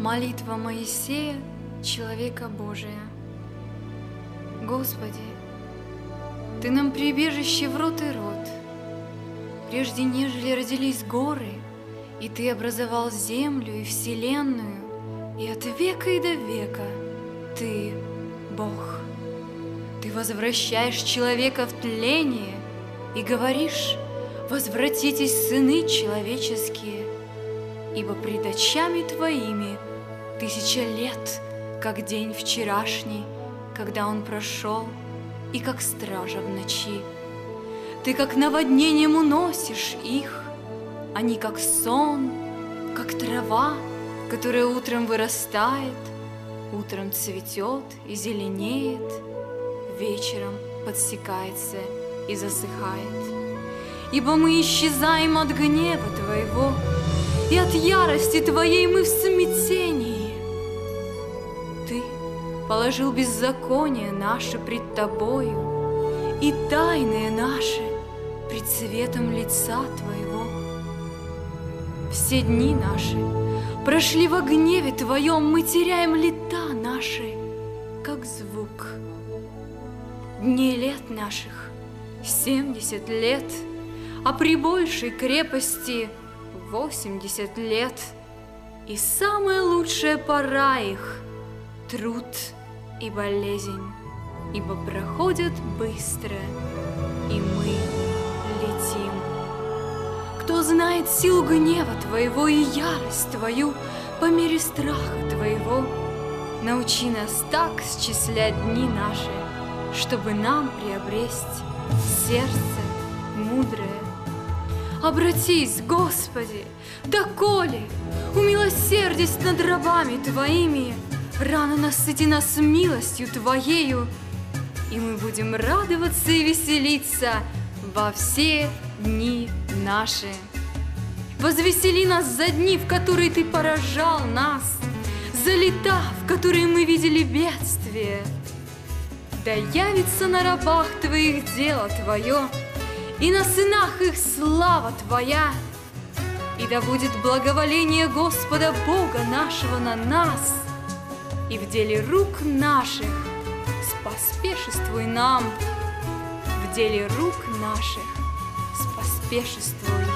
Молитва Моисея, человека Божия. Господи, Ты нам прибежище в рот и рот, Прежде нежели родились горы, И Ты образовал землю и вселенную, И от века и до века Ты Бог. Ты возвращаешь человека в тление И говоришь, возвратитесь, сыны человеческие, Ибо пред очами Твоими тысяча лет, как день вчерашний, когда он прошел, и как стража в ночи. Ты как наводнением уносишь их, они как сон, как трава, которая утром вырастает, утром цветет и зеленеет, вечером подсекается и засыхает. Ибо мы исчезаем от гнева Твоего, и от ярости Твоей мы в смятении. Ты положил беззаконие наше пред Тобою и тайные наши пред светом лица Твоего. Все дни наши прошли во гневе Твоем, мы теряем лета наши, как звук. Дней лет наших семьдесят лет, а при большей крепости – восемьдесят лет, и самая лучшая пора их – труд и болезнь, ибо проходят быстро, и мы летим. Кто знает силу гнева Твоего и ярость Твою по мере страха Твоего, научи нас так счислять дни наши, чтобы нам приобресть сердце мудрое Обратись, Господи, доколе, умилосердись над рабами Твоими, рано насыти нас милостью Твоею, и мы будем радоваться и веселиться во все дни наши. Возвесели нас за дни, в которые Ты поражал нас, за лета, в которые мы видели бедствие. Да явится на рабах Твоих дело Твое, и на сынах их слава Твоя. И да будет благоволение Господа Бога нашего на нас, и в деле рук наших. Споспешествуй нам, в деле рук наших. Споспешествуй